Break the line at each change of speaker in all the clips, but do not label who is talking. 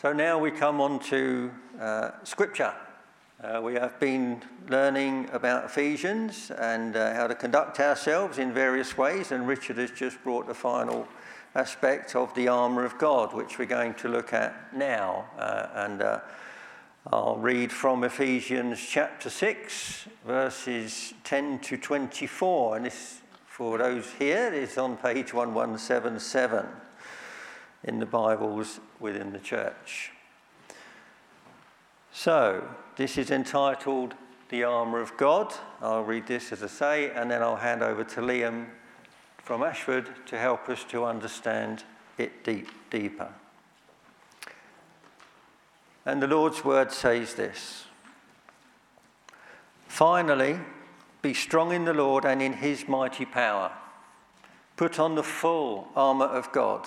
So now we come on to uh, Scripture. Uh, we have been learning about Ephesians and uh, how to conduct ourselves in various ways, and Richard has just brought the final aspect of the armour of God, which we're going to look at now. Uh, and uh, I'll read from Ephesians chapter 6, verses 10 to 24, and this, for those here, is on page 1177 in the Bibles within the church. So, this is entitled The Armour of God. I'll read this as I say, and then I'll hand over to Liam from Ashford to help us to understand it deep, deeper. And the Lord's word says this Finally, be strong in the Lord and in his mighty power. Put on the full armour of God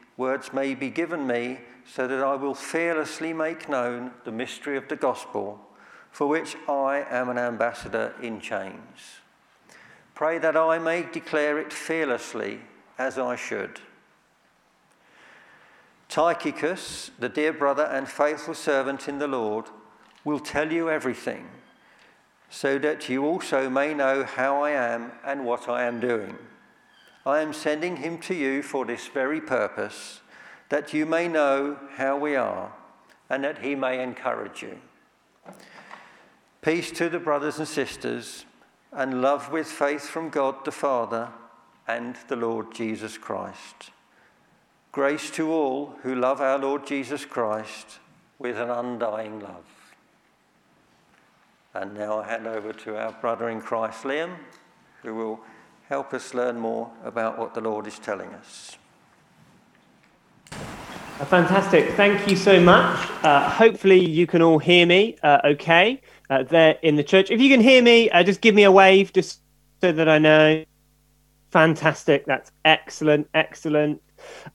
words may be given me so that I will fearlessly make known the mystery of the gospel, for which I am an ambassador in chains. Pray that I may declare it fearlessly as I should. Tychicus, the dear brother and faithful servant in the Lord, will tell you everything, so that you also may know how I am and what I am doing. I am sending him to you for this very purpose, that you may know how we are, and that he may encourage you. Peace to the brothers and sisters, and love with faith from God the Father and the Lord Jesus Christ. Grace to all who love our Lord Jesus Christ with an undying love. And now I hand over to our brother in Christ, Liam, who will help us learn more about what the Lord is telling us.
Uh, fantastic. Thank you so much. Uh, hopefully, you can all hear me uh, okay uh, there in the church. If you can hear me, uh, just give me a wave just so that I know. Fantastic. That's excellent. Excellent.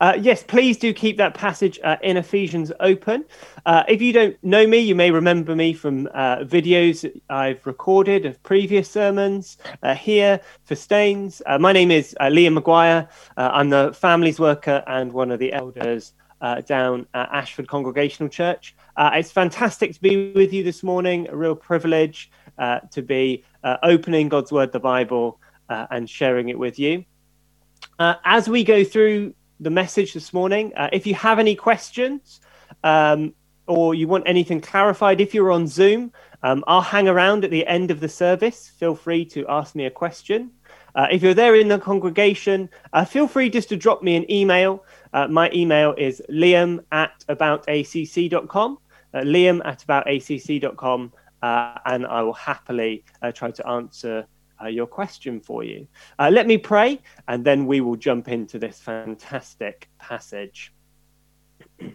Uh, yes, please do keep that passage uh, in Ephesians open. Uh, if you don't know me, you may remember me from uh, videos I've recorded of previous sermons uh, here for Staines. Uh, my name is Liam McGuire. I'm the families worker and one of the elders down at Ashford Congregational Church. it's fantastic to be with you this morning, a real privilege to be opening God's Word, the Bible, and sharing it with you. as we go through the message this morning. Uh, if you have any questions um, or you want anything clarified, if you're on Zoom, um, I'll hang around at the end of the service. Feel free to ask me a question. Uh, if you're there in the congregation, uh, feel free just to drop me an email. Uh, my email is liam at aboutacc.com, uh, liam at aboutacc.com, uh, and I will happily try to answer uh, your question for you. Uh, let me pray, and then we will jump into this fantastic passage.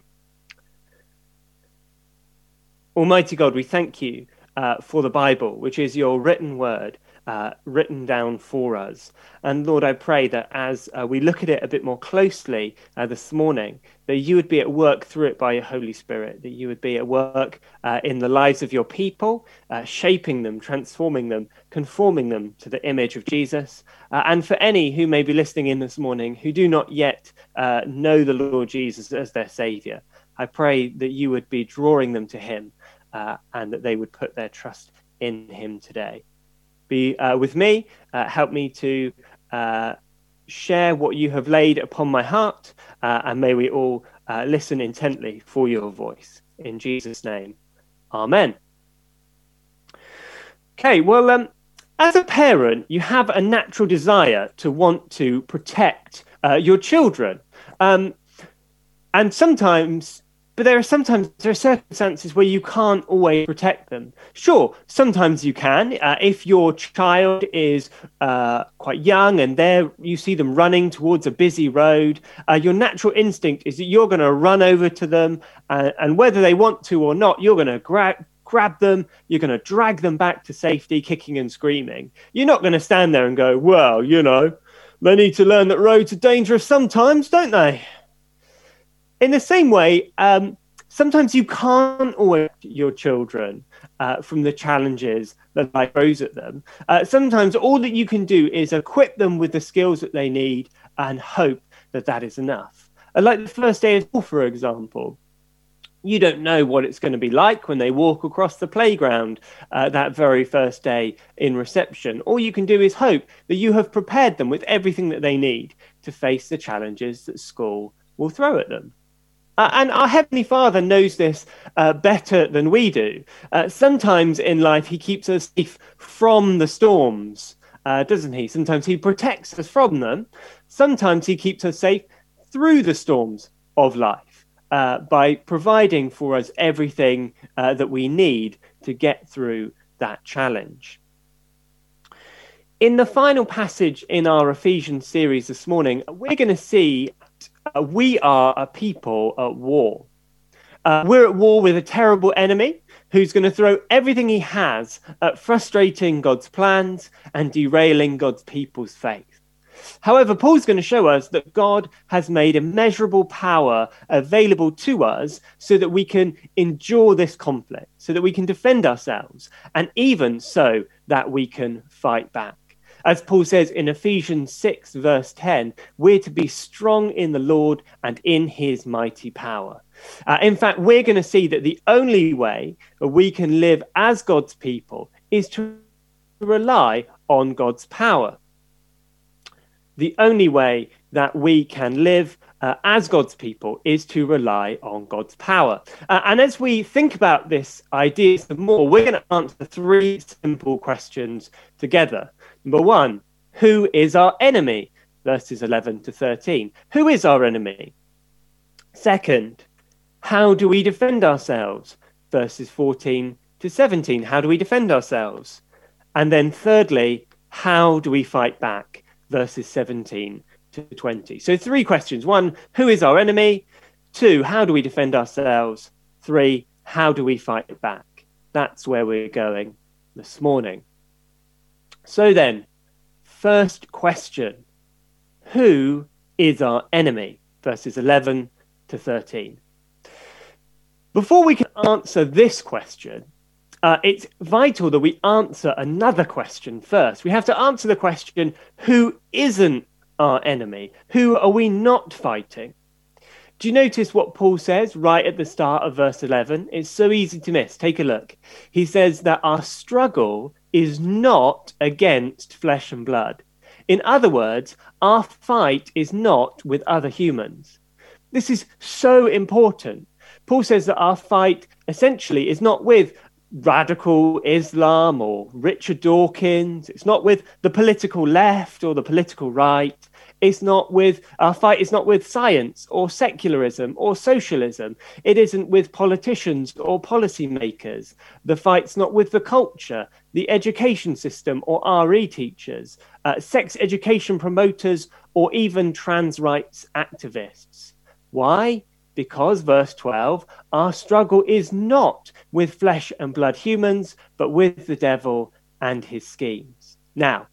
Almighty God, we thank you uh, for the Bible, which is your written word. Uh, written down for us. And Lord, I pray that as uh, we look at it a bit more closely uh, this morning, that you would be at work through it by your Holy Spirit, that you would be at work uh, in the lives of your people, uh, shaping them, transforming them, conforming them to the image of Jesus. Uh, and for any who may be listening in this morning who do not yet know the Lord Jesus as their Savior, I pray that you would be drawing them to Him and that they would put their trust in Him today be uh, with me. Uh, help me to uh, share what you have laid upon my heart, uh, and may we all uh, listen intently for your voice. In Jesus' name, Amen. Okay, well, um, as a parent, you have a natural desire to want to protect your children. Um, and sometimes but there are sometimes there are circumstances where you can't always protect them. Sure, sometimes you can. Uh, if your child is uh, quite young and there you see them running towards a busy road, uh, your natural instinct is that you're going to run over to them, uh, and whether they want to or not, you're going to grab grab them, you're going to drag them back to safety, kicking and screaming. You're not going to stand there and go, well, you know, they need to learn that roads are dangerous sometimes, don't they? In the same way, um, sometimes you can't always your children uh, from the challenges that life throws at them. Uh, sometimes all that you can do is equip them with the skills that they need and hope that that is enough. Uh, like the first day of school, for example. You don't know what it's going to be like when they walk across the playground uh, that very first day in reception. All you can do is hope that you have prepared them with everything that they need to face the challenges that school will throw at them. Uh, and our Heavenly Father knows this uh, better than we do. Uh, sometimes in life, He keeps us safe from the storms, uh, doesn't He? Sometimes He protects us from them. Sometimes He keeps us safe through the storms of life uh, by providing for us everything uh, that we need to get through that challenge. In the final passage in our Ephesians series this morning, we're going to see uh, we are a people at war. Uh, we're at war with a terrible enemy who's going to throw everything he has at frustrating God's plans and derailing God's people's faith. However, Paul's going to show us that God has made immeasurable power available to us so that we can endure this conflict, so that we can defend ourselves, and even so that we can fight back. As Paul says in Ephesians 6, verse 10, we're to be strong in the Lord and in his mighty power. Uh, in fact, we're going to see that the only way we can live as God's people is to rely on God's power. The only way that we can live uh, as God's people is to rely on God's power. Uh, and as we think about this idea some more, we're going to answer three simple questions together. Number one, who is our enemy? Verses 11 to 13. Who is our enemy? Second, how do we defend ourselves? Verses 14 to 17. How do we defend ourselves? And then thirdly, how do we fight back? Verses 17 to 20. So three questions. One, who is our enemy? Two, how do we defend ourselves? Three, how do we fight back? That's where we're going this morning. So then, first question Who is our enemy? Verses 11 to 13. Before we can answer this question, uh, it's vital that we answer another question first. We have to answer the question who isn't our enemy? Who are we not fighting? Do you notice what Paul says right at the start of verse 11? It's so easy to miss. Take a look. He says that our struggle is not against flesh and blood. In other words, our fight is not with other humans. This is so important. Paul says that our fight essentially is not with radical Islam or Richard Dawkins. It's not with the political left or the political right. It's not with our fight is not with science or secularism or socialism. It isn't with politicians or policymakers. The fight's not with the culture, the education system or RE teachers, uh, sex education promoters, or even trans rights activists. Why? because, verse 12, our struggle is not with flesh and blood humans, but with the devil and his schemes. Now,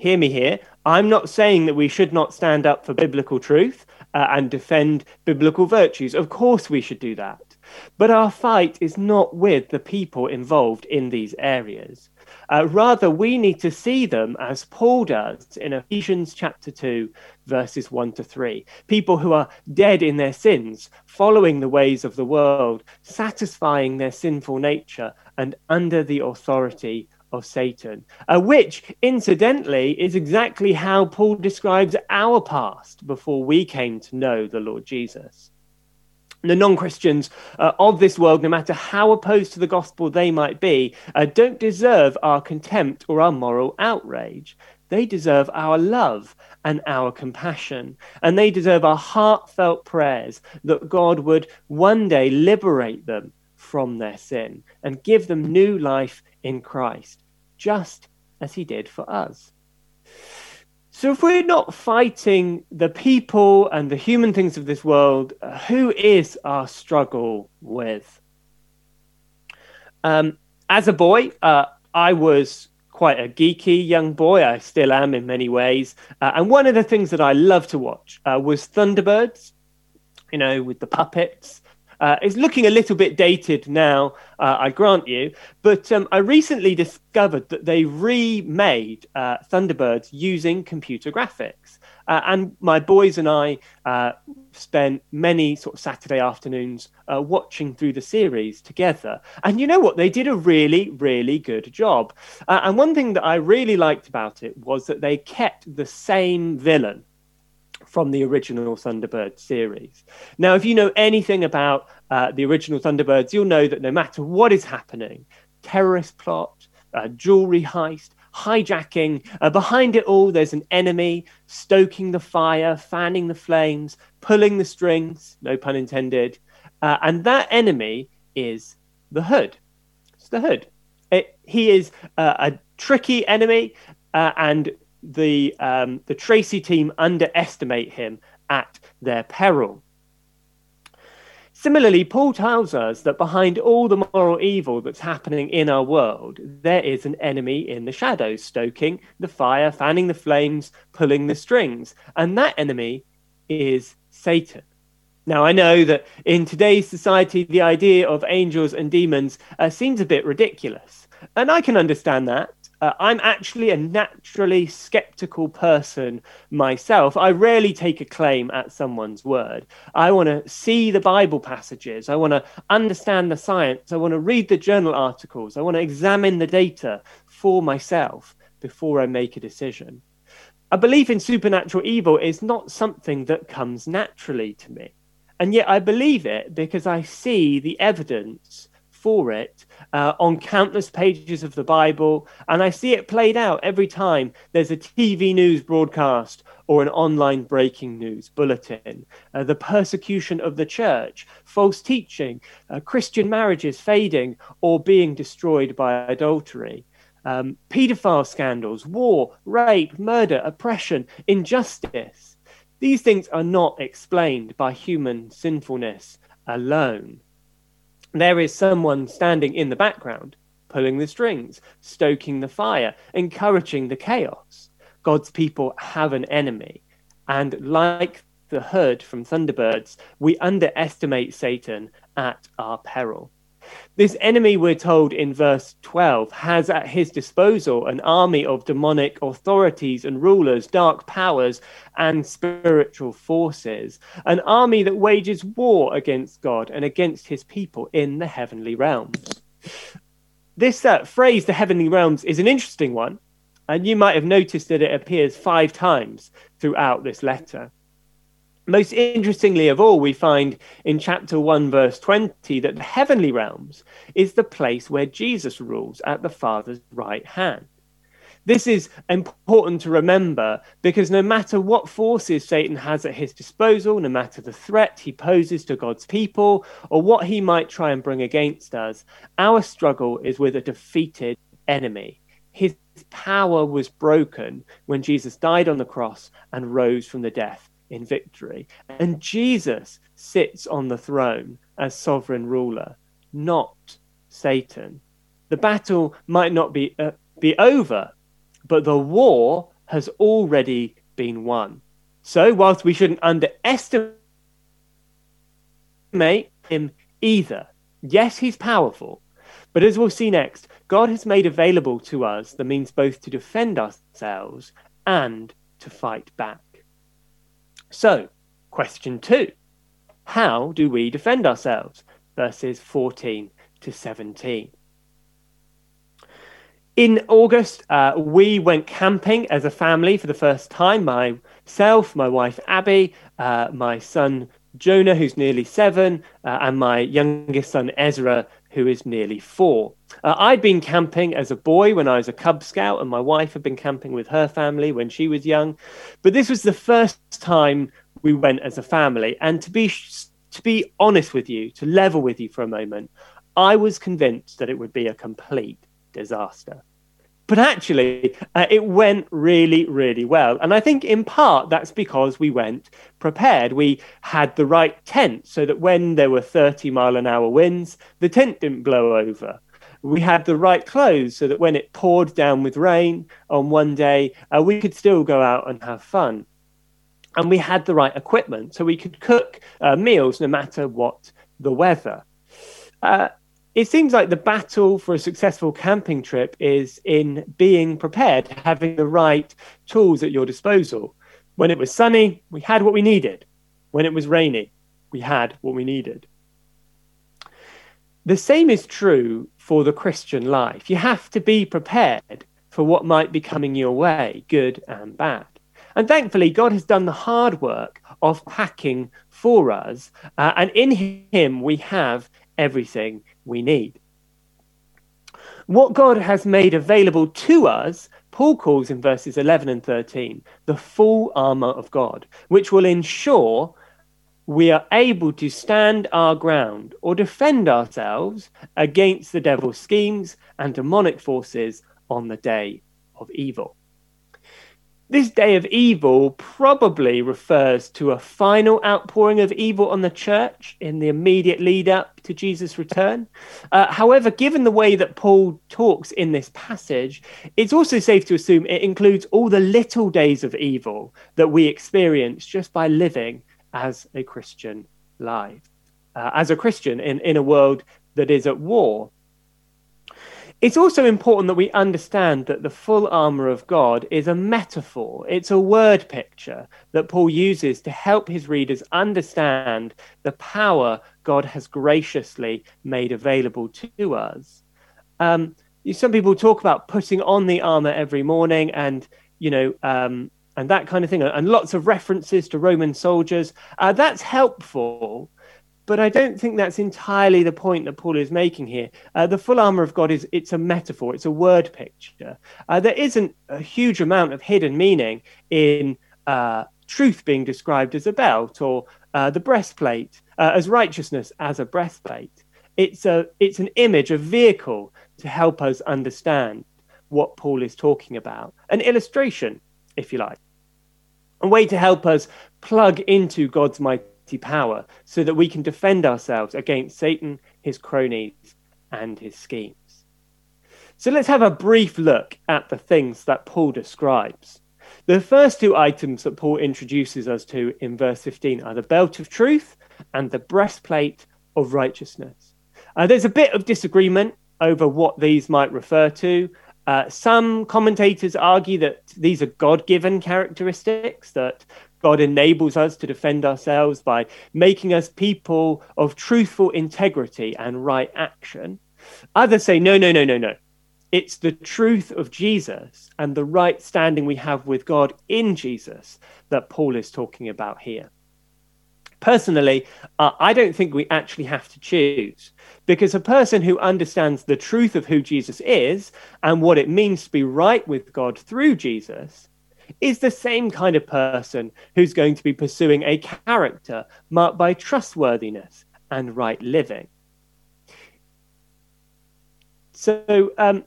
hear me here. I'm not saying that we should not stand up for biblical truth uh, and defend biblical virtues. Of course, we should do that. But our fight is not with the people involved in these areas. Uh, rather, we need to see them as Paul does in Ephesians chapter 2, verses 1 to 3. People who are dead in their sins, following the ways of the world, satisfying their sinful nature, and under the authority of Satan, uh, which, incidentally, is exactly how Paul describes our past before we came to know the Lord Jesus the non Christians uh, of this world, no matter how opposed to the gospel they might be, uh, don't deserve our contempt or our moral outrage. They deserve our love and our compassion. And they deserve our heartfelt prayers that God would one day liberate them from their sin and give them new life in Christ, just as he did for us. So, if we're not fighting the people and the human things of this world, who is our struggle with? Um, as a boy, uh, I was quite a geeky young boy. I still am in many ways. Uh, and one of the things that I loved to watch uh, was Thunderbirds, you know, with the puppets uh, is looking a little bit dated now, uh, I grant you. But um, I recently discovered that they remade uh, Thunderbirds using computer graphics. Uh, and my boys and I uh, spent many sort of Saturday afternoons uh, watching through the series together. And you know what? They did a really, really good job. and one thing that I really liked about it was that they kept the same villain from the original Thunderbird series. Now, if you know anything about uh, the original Thunderbirds, you'll know that no matter what is happening, terrorist plot, uh, jewelry heist, hijacking, uh, behind it all, there's an enemy stoking the fire, fanning the flames, pulling the strings, no pun intended. Uh, and that enemy is the Hood. It's the Hood. It, he is uh, a tricky enemy, uh, and the um, the Tracy team underestimate him at their peril. Similarly, Paul tells us that behind all the moral evil that's happening in our world, there is an enemy in the shadows, stoking the fire, fanning the flames, pulling the strings. And that enemy is Satan. Now, I know that in today's society, the idea of angels and demons uh, seems a bit ridiculous. And I can understand that. Uh, I'm actually a naturally skeptical person myself. I rarely take a claim at someone's word. I want to see the Bible passages. I want to understand the science. I want to read the journal articles. I want to examine the data for myself before I make a decision. A belief in supernatural evil is not something that comes naturally to me. And yet I believe it because I see the evidence for it uh, on countless pages of the Bible, and I see it played out every time there's a TV news broadcast or an online breaking news bulletin. Uh, the persecution of the church, false teaching, uh, Christian marriages fading or being destroyed by adultery. Um, paedophile scandals, war, rape, murder, oppression, injustice. These things are not explained by human sinfulness alone there is someone standing in the background, pulling the strings, stoking the fire, encouraging the chaos. God's people have an enemy. And like the Hood from Thunderbirds, we underestimate Satan at our peril. This enemy, we're told in verse 12, has at his disposal an army of demonic authorities and rulers, dark powers, and spiritual forces, an army that wages war against God and against his people in the heavenly realms. This uh, phrase, the heavenly realms, is an interesting one, and you might have noticed that it appears five times throughout this letter. Most interestingly of all, we find in chapter 1, verse 20, that the heavenly realms is the place where Jesus rules at the Father's right hand. This is important to remember because no matter what forces Satan has at his disposal, no matter the threat he poses to God's people or what he might try and bring against us, our struggle is with a defeated enemy. His power was broken when Jesus died on the cross and rose from the death in victory. And Jesus sits on the throne as sovereign ruler, not Satan. The battle might not be, uh, be over, but the war has already been won. So, whilst we shouldn't underestimate him either, yes, he's powerful, but as we'll see next, God has made available to us the means both to defend ourselves and to fight back. So, question two How do we defend ourselves? Verses 14 to 17. In August, uh, we went camping as a family for the first time. Myself, my wife Abby, uh, my son Jonah, who's nearly seven, uh, and my youngest son Ezra, who is nearly four. Uh, I'd been camping as a boy when I was a Cub Scout, and my wife had been camping with her family when she was young. But this was the first time we went as a family. And to be to be honest with you, to level with you for a moment, I was convinced that it would be a complete disaster. But actually, uh, it went really, really well. And I think in part that's because we went prepared. We had the right tent so that when there were 30 mile an hour winds, the tent didn't blow over. We had the right clothes so that when it poured down with rain on one day, uh, we could still go out and have fun. And we had the right equipment so we could cook uh, meals no matter what the weather. Uh, it seems like the battle for a successful camping trip is in being prepared, having the right tools at your disposal. When it was sunny, we had what we needed. When it was rainy, we had what we needed. The same is true for the Christian life. You have to be prepared for what might be coming your way, good and bad. And thankfully, God has done the hard work of packing for us. Uh, and in Him, we have everything we need. What God has made available to us, Paul calls in verses 11 and 13 the full armor of God, which will ensure we are able to stand our ground or defend ourselves against the devil's schemes and demonic forces on the day of evil. This day of evil probably refers to a final outpouring of evil on the church in the immediate lead up to Jesus' return. Uh, however, given the way that Paul talks in this passage, it's also safe to assume it includes all the little days of evil that we experience just by living as a Christian life, uh, as a Christian in, in a world that is at war it's also important that we understand that the full armor of God is a metaphor. It's a word picture that Paul uses to help his readers understand the power God has graciously made available to us. Um, some people talk about putting on the armor every morning and, you know, um, and that kind of thing, and lots of references to Roman soldiers. Uh, that's helpful but I don't think that's entirely the point that Paul is making here. Uh, the full armor of God is it's a metaphor, it's a word picture. Uh, there isn't a huge amount of hidden meaning in uh, truth being described as a belt or uh, the breastplate uh, as righteousness as a breastplate. It's a it's an image, a vehicle to help us understand what Paul is talking about, an illustration, if you like, a way to help us plug into God's mighty power so that we can defend ourselves against Satan, his cronies, and his schemes. So let's have a brief look at the things that Paul describes. The first two items that Paul introduces us to in verse 15 are the belt of truth and the breastplate of righteousness. Uh, there's a bit of disagreement over what these might refer to. Uh, some commentators argue that these are God given characteristics, that God enables us to defend ourselves by making us people of truthful integrity and right action. Others say, no, no, no, no, no. It's the truth of Jesus and the right standing we have with God in Jesus that Paul is talking about here. Personally, uh, I don't think we actually have to choose because a person who understands the truth of who Jesus is and what it means to be right with God through Jesus is the same kind of person who's going to be pursuing a character marked by trustworthiness and right living. So, um,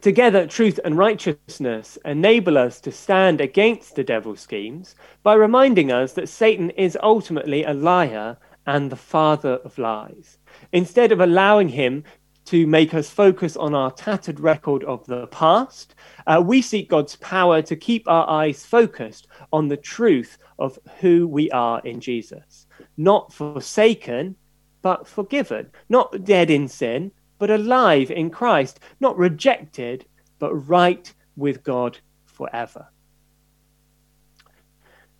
Together, truth and righteousness enable us to stand against the devil's schemes by reminding us that Satan is ultimately a liar and the father of lies. Instead of allowing him to make us focus on our tattered record of the past, uh, we seek God's power to keep our eyes focused on the truth of who we are in Jesus. Not forsaken, but forgiven. Not dead in sin, but alive in Christ. Not rejected, but right with God forever.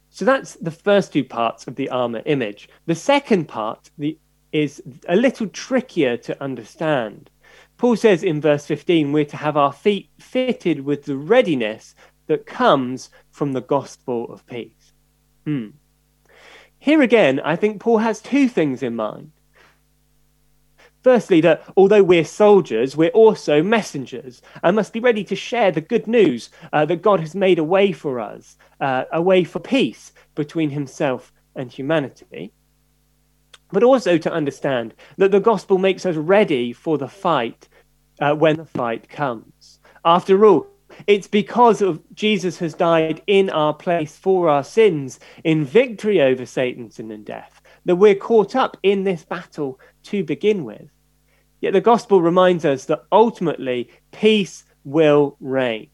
So that's the first two parts of the armor image. The second part the, is a little trickier to understand. Paul says in verse 15, we're to have our feet fitted with the readiness that comes from the gospel of peace. Hmm. Here again, I think Paul has two things in mind. Firstly, that although we're soldiers, we're also messengers and must be ready to share the good news uh, that God has made a way for us, uh, a way for peace between himself and humanity. But also to understand that the gospel makes us ready for the fight uh, when the fight comes. After all, it's because of Jesus has died in our place for our sins in victory over Satan, sin, and death that we're caught up in this battle to begin with. Yet the gospel reminds us that ultimately peace will reign.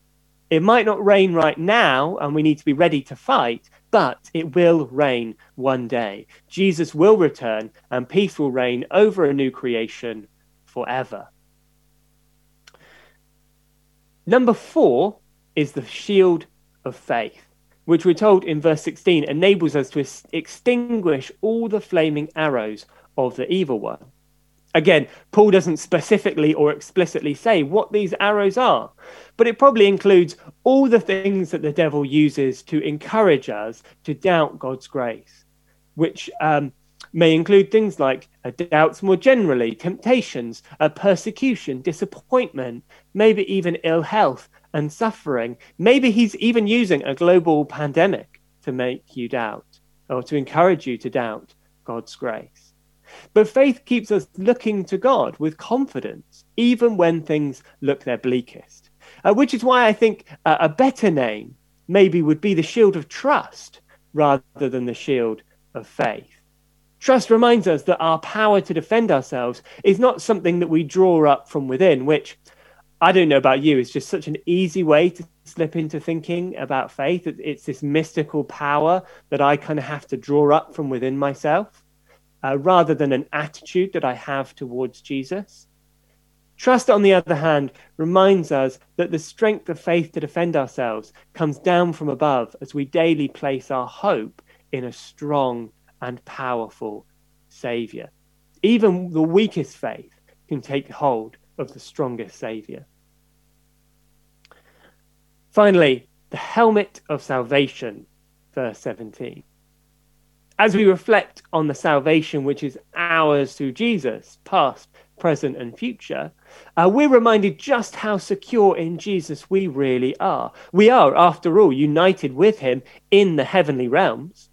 It might not reign right now, and we need to be ready to fight, but it will reign one day. Jesus will return, and peace will reign over a new creation forever. Number four is the shield of faith, which we're told in verse 16 enables us to extinguish all the flaming arrows of the evil one. Again, Paul doesn't specifically or explicitly say what these arrows are, but it probably includes all the things that the devil uses to encourage us to doubt God's grace, which um, may include things like uh, doubts more generally, temptations, uh, persecution, disappointment, maybe even ill health and suffering. Maybe he's even using a global pandemic to make you doubt or to encourage you to doubt God's grace. But faith keeps us looking to God with confidence, even when things look their bleakest. Uh, which is why I think uh, a better name maybe would be the shield of trust rather than the shield of faith. Trust reminds us that our power to defend ourselves is not something that we draw up from within, which I don't know about you, is just such an easy way to slip into thinking about faith. It's this mystical power that I kind of have to draw up from within myself uh, rather than an attitude that I have towards Jesus. Trust, on the other hand, reminds us that the strength of faith to defend ourselves comes down from above as we daily place our hope in a strong and powerful Saviour. Even the weakest faith can take hold of the strongest Saviour. Finally, the helmet of salvation, verse 17 as we reflect on the salvation which is ours through Jesus, past, present, and future, uh, we're reminded just how secure in Jesus we really are. We are, after all, united with him in the heavenly realms,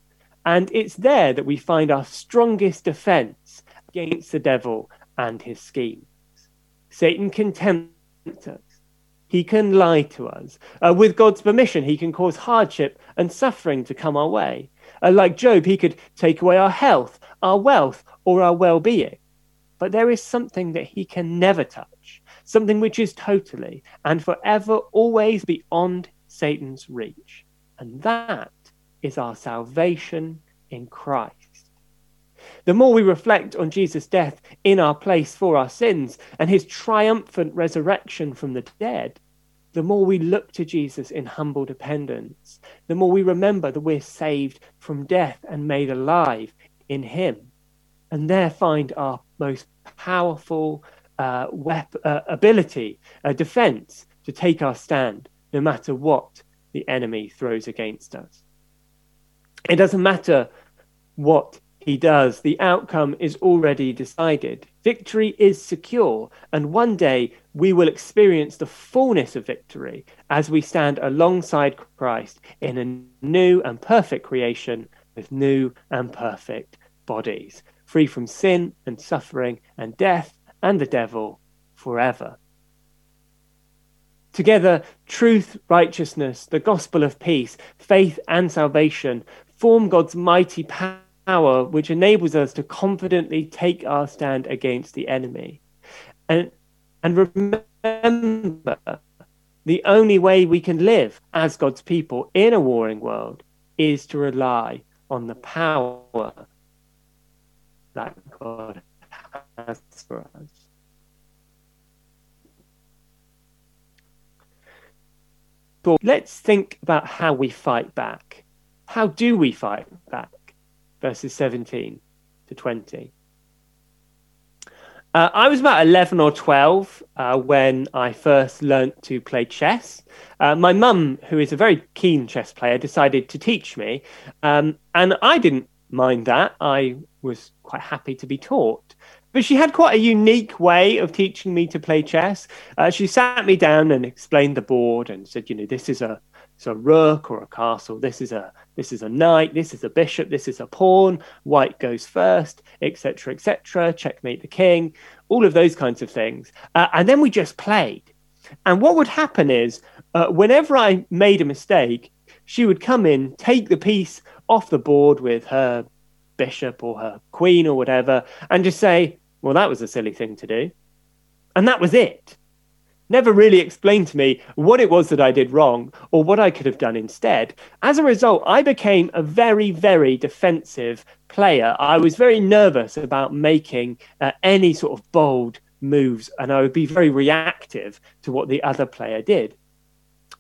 and it's there that we find our strongest defense against the devil and his schemes. Satan can tempt us. He can lie to us. Uh, with God's permission, he can cause hardship and suffering to come our way. Uh, like Job, he could take away our health, our wealth, or our well being. But there is something that he can never touch, something which is totally and forever always beyond Satan's reach. And that is our salvation in Christ. The more we reflect on Jesus' death in our place for our sins and his triumphant resurrection from the dead, the more we look to Jesus in humble dependence, the more we remember that we're saved from death and made alive in Him, and there find our most powerful uh, wep- uh, ability, uh, defense to take our stand no matter what the enemy throws against us. It doesn't matter what he does, the outcome is already decided. Victory is secure, and one day we will experience the fullness of victory as we stand alongside Christ in a new and perfect creation with new and perfect bodies, free from sin and suffering and death and the devil forever. Together, truth, righteousness, the gospel of peace, faith, and salvation form God's mighty power, which enables us to confidently take our stand against the enemy. And, and remember, the only way we can live as God's people in a warring world is to rely on the power that God has for us. So let's think about how we fight back. How do we fight back? Verses 17 to 20. Uh, I was about 11 or 12 uh, when I first learnt to play chess. Uh, my mum, who is a very keen chess player, decided to teach me. Um, and I didn't mind that. I was quite happy to be taught. But she had quite a unique way of teaching me to play chess. Uh, she sat me down and explained the board and said, you know, this is a a rook or a castle. This is a this is a knight. This is a bishop. This is a pawn. White goes first, etc., etc. Checkmate the king. All of those kinds of things. Uh, and then we just played. And what would happen is, uh, whenever I made a mistake, she would come in, take the piece off the board with her bishop or her queen or whatever, and just say, "Well, that was a silly thing to do," and that was it never really explained to me what it was that I did wrong or what I could have done instead. As a result, I became a very, very defensive player. I was very nervous about making uh, any sort of bold moves, and I would be very reactive to what the other player did.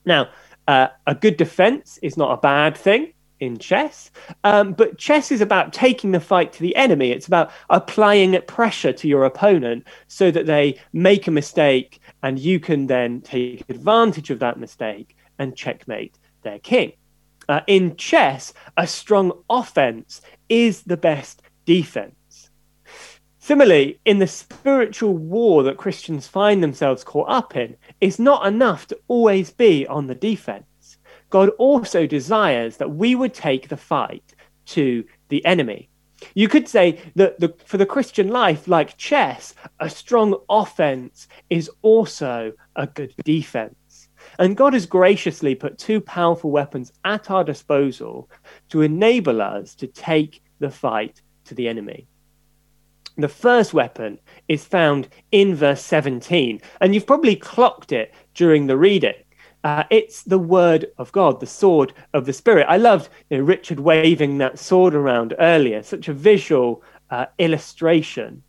Now, uh, a good defense is not a bad thing in chess. Um, but chess is about taking the fight to the enemy. It's about applying pressure to your opponent so that they make a mistake and you can then take advantage of that mistake and checkmate their king. Uh, in chess, a strong offense is the best defense. Similarly, in the spiritual war that Christians find themselves caught up in, it's not enough to always be on the defense. God also desires that we would take the fight to the enemy. You could say that the, for the Christian life, like chess, a strong offense is also a good defense. And God has graciously put two powerful weapons at our disposal to enable us to take the fight to the enemy. The first weapon is found in verse 17, and you've probably clocked it during the reading. Uh, it's the word of God, the sword of the Spirit. I loved you know, Richard waving that sword around earlier, such a visual uh, illustration.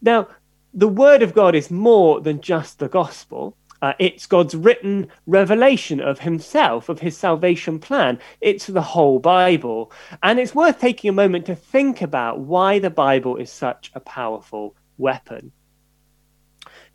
Now, the word of God is more than just the gospel. Uh, it's God's written revelation of himself, of his salvation plan. It's the whole Bible. And it's worth taking a moment to think about why the Bible is such a powerful weapon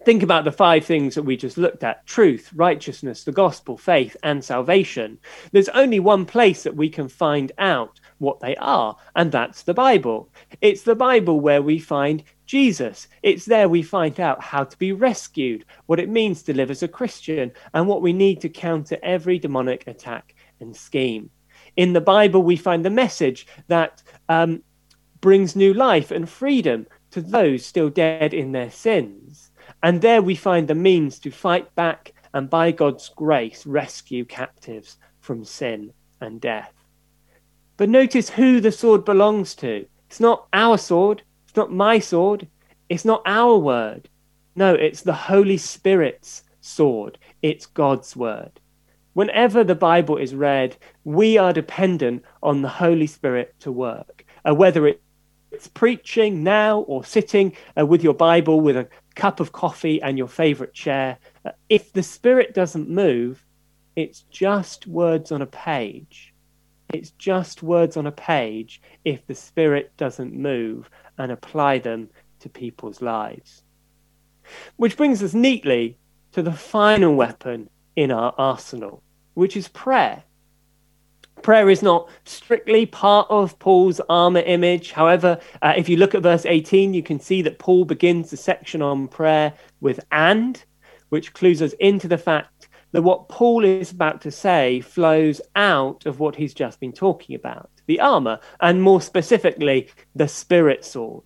think about the five things that we just looked at truth, righteousness, the gospel, faith, and salvation. There's only one place that we can find out what they are, and that's the Bible. It's the Bible where we find Jesus. It's there we find out how to be rescued, what it means to live as a Christian, and what we need to counter every demonic attack and scheme. In the Bible, we find the message that um, brings new life and freedom to those still dead in their sins. And there we find the means to fight back and by God's grace rescue captives from sin and death. But notice who the sword belongs to. It's not our sword, it's not my sword, it's not our word. No, it's the Holy Spirit's sword, it's God's word. Whenever the Bible is read, we are dependent on the Holy Spirit to work, uh, whether it's preaching now or sitting uh, with your Bible with a cup of coffee and your favorite chair. Uh, if the spirit doesn't move, it's just words on a page. It's just words on a page if the spirit doesn't move and apply them to people's lives. Which brings us neatly to the final weapon in our arsenal, which is prayer. Prayer is not strictly part of Paul's armor image. However, uh, if you look at verse 18, you can see that Paul begins the section on prayer with and, which clues us into the fact that what Paul is about to say flows out of what he's just been talking about the armor, and more specifically, the spirit sword.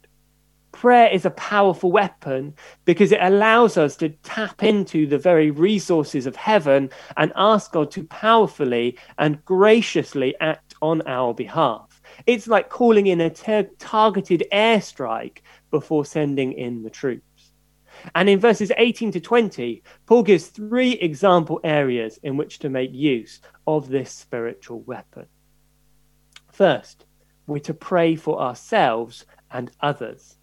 Prayer is a powerful weapon because it allows us to tap into the very resources of heaven and ask God to powerfully and graciously act on our behalf. It's like calling in a ter- targeted airstrike before sending in the troops. And in verses 18 to 20, Paul gives three example areas in which to make use of this spiritual weapon. First, we're to pray for ourselves and others.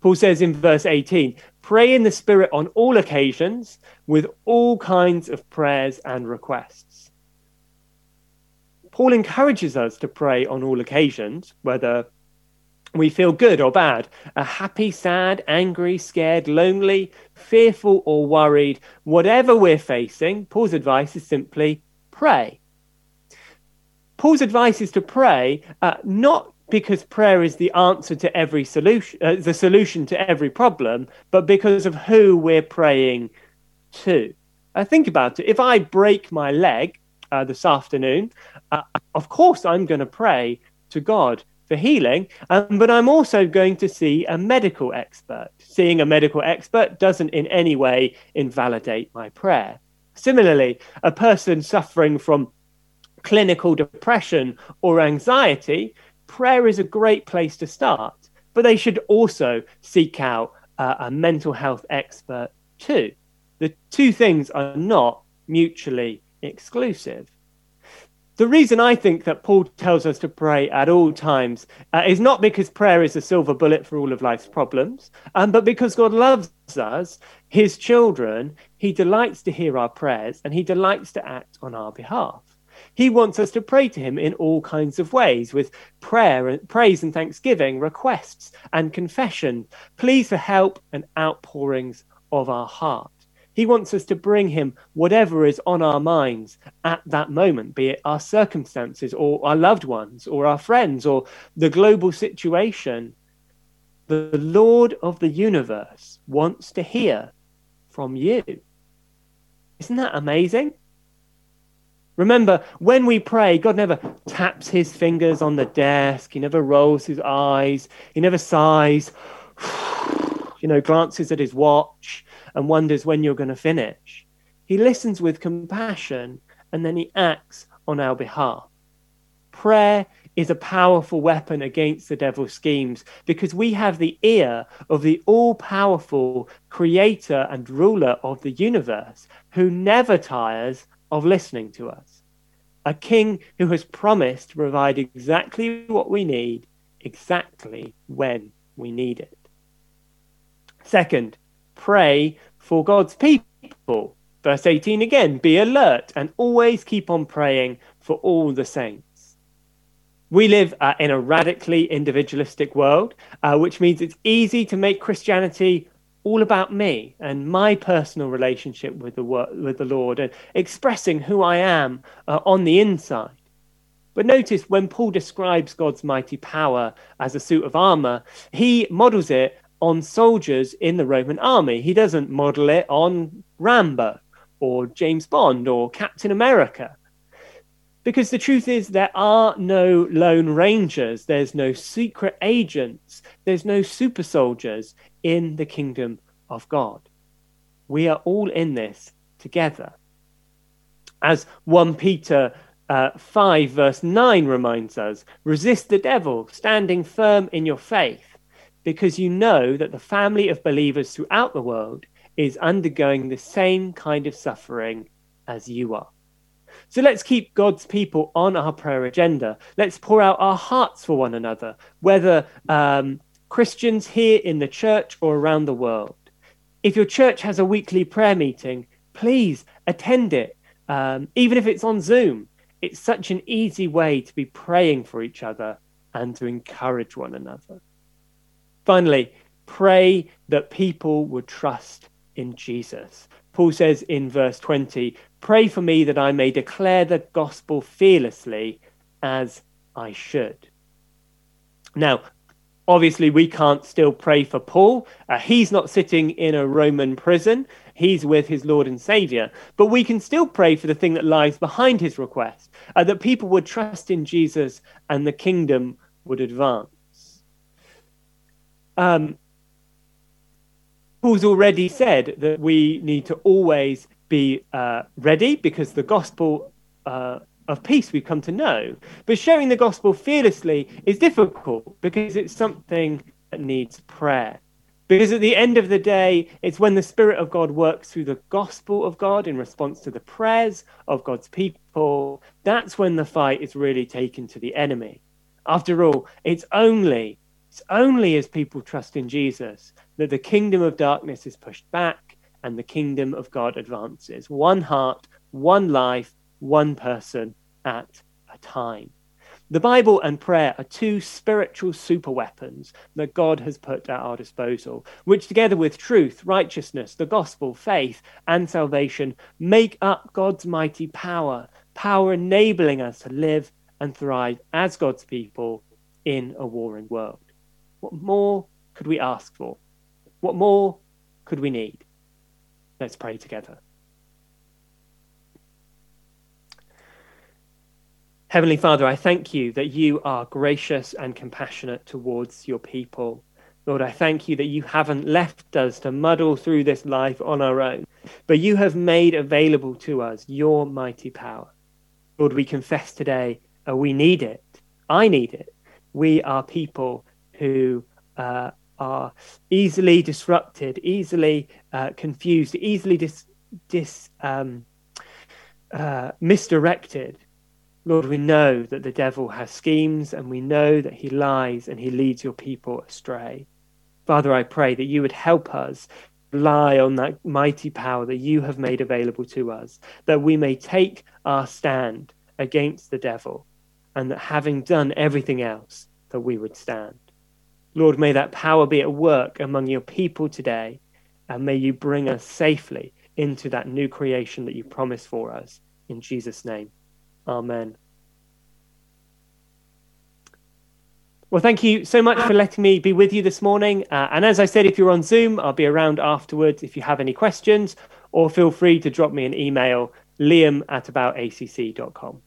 Paul says in verse 18, pray in the Spirit on all occasions with all kinds of prayers and requests. Paul encourages us to pray on all occasions, whether we feel good or bad, a happy, sad, angry, scared, lonely, fearful, or worried, whatever we're facing, Paul's advice is simply pray. Paul's advice is to pray, uh, not because prayer is the answer to every solution, uh, the solution to every problem, but because of who we're praying to. Uh, think about it. If I break my leg uh, this afternoon, uh, of course I'm going to pray to God for healing, um, but I'm also going to see a medical expert. Seeing a medical expert doesn't in any way invalidate my prayer. Similarly, a person suffering from clinical depression or anxiety, prayer is a great place to start, but they should also seek out uh, a mental health expert too. The two things are not mutually exclusive. The reason I think that Paul tells us to pray at all times uh, is not because prayer is a silver bullet for all of life's problems, um, but because God loves us, his children. He delights to hear our prayers and he delights to act on our behalf. He wants us to pray to him in all kinds of ways with prayer and praise and thanksgiving, requests and confession, pleas for help and outpourings of our heart. He wants us to bring him whatever is on our minds at that moment, be it our circumstances or our loved ones or our friends or the global situation. The Lord of the universe wants to hear from you. Isn't that amazing? Remember, when we pray, God never taps his fingers on the desk, he never rolls his eyes, he never sighs, you know, glances at his watch and wonders when you're going to finish. He listens with compassion and then he acts on our behalf. Prayer is a powerful weapon against the devil's schemes because we have the ear of the all powerful creator and ruler of the universe who never tires of listening to us. A king who has promised to provide exactly what we need, exactly when we need it. Second, pray for God's people. Verse 18 again be alert and always keep on praying for all the saints. We live uh, in a radically individualistic world, uh, which means it's easy to make Christianity all about me and my personal relationship with the, with the Lord and expressing who I am uh, on the inside. But notice when Paul describes God's mighty power as a suit of armor, he models it on soldiers in the Roman army. He doesn't model it on Rambo or James Bond or Captain America. Because the truth is, there are no lone rangers, there's no secret agents, there's no super soldiers in the kingdom of God. We are all in this together. As 1 Peter uh, 5, verse 9 reminds us resist the devil, standing firm in your faith because you know that the family of believers throughout the world is undergoing the same kind of suffering as you are. So let's keep God's people on our prayer agenda. Let's pour out our hearts for one another, whether um, Christians here in the church or around the world. If your church has a weekly prayer meeting, please attend it, um, even if it's on Zoom. It's such an easy way to be praying for each other and to encourage one another. Finally, pray that people would trust in Jesus. Paul says in verse 20, Pray for me that I may declare the gospel fearlessly as I should. Now, obviously, we can't still pray for Paul. Uh, he's not sitting in a Roman prison, he's with his Lord and Savior. But we can still pray for the thing that lies behind his request uh, that people would trust in Jesus and the kingdom would advance. Um, Paul's already said that we need to always be uh, ready because the gospel uh, of peace we've come to know. But sharing the gospel fearlessly is difficult because it's something that needs prayer. Because at the end of the day, it's when the Spirit of God works through the gospel of God in response to the prayers of God's people, that's when the fight is really taken to the enemy. After all, it's only it's only as people trust in Jesus that the kingdom of darkness is pushed back and the kingdom of God advances. One heart, one life, one person at a time. The Bible and prayer are two spiritual superweapons that God has put at our disposal, which, together with truth, righteousness, the gospel, faith, and salvation, make up God's mighty power, power enabling us to live and thrive as God's people in a warring world. What more could we ask for? What more could we need? Let's pray together. Heavenly Father, I thank you that you are gracious and compassionate towards your people. Lord, I thank you that you haven't left us to muddle through this life on our own, but you have made available to us your mighty power. Lord, we confess today uh, we need it. I need it. We are people who uh, are easily disrupted, easily uh, confused, easily dis, dis um, uh, misdirected Lord, we know that the devil has schemes and we know that he lies and he leads your people astray. Father, I pray that you would help us rely on that mighty power that you have made available to us, that we may take our stand against the devil, and that having done everything else, that we would stand. Lord, may that power be at work among your people today, and may you bring us safely into that new creation that you promise for us. In Jesus' name. Amen. Well, thank you so much for letting me be with you this morning. Uh, and as I said, if you're on Zoom, I'll be around afterwards if you have any questions, or feel free to drop me an email, liam at aboutacc.com.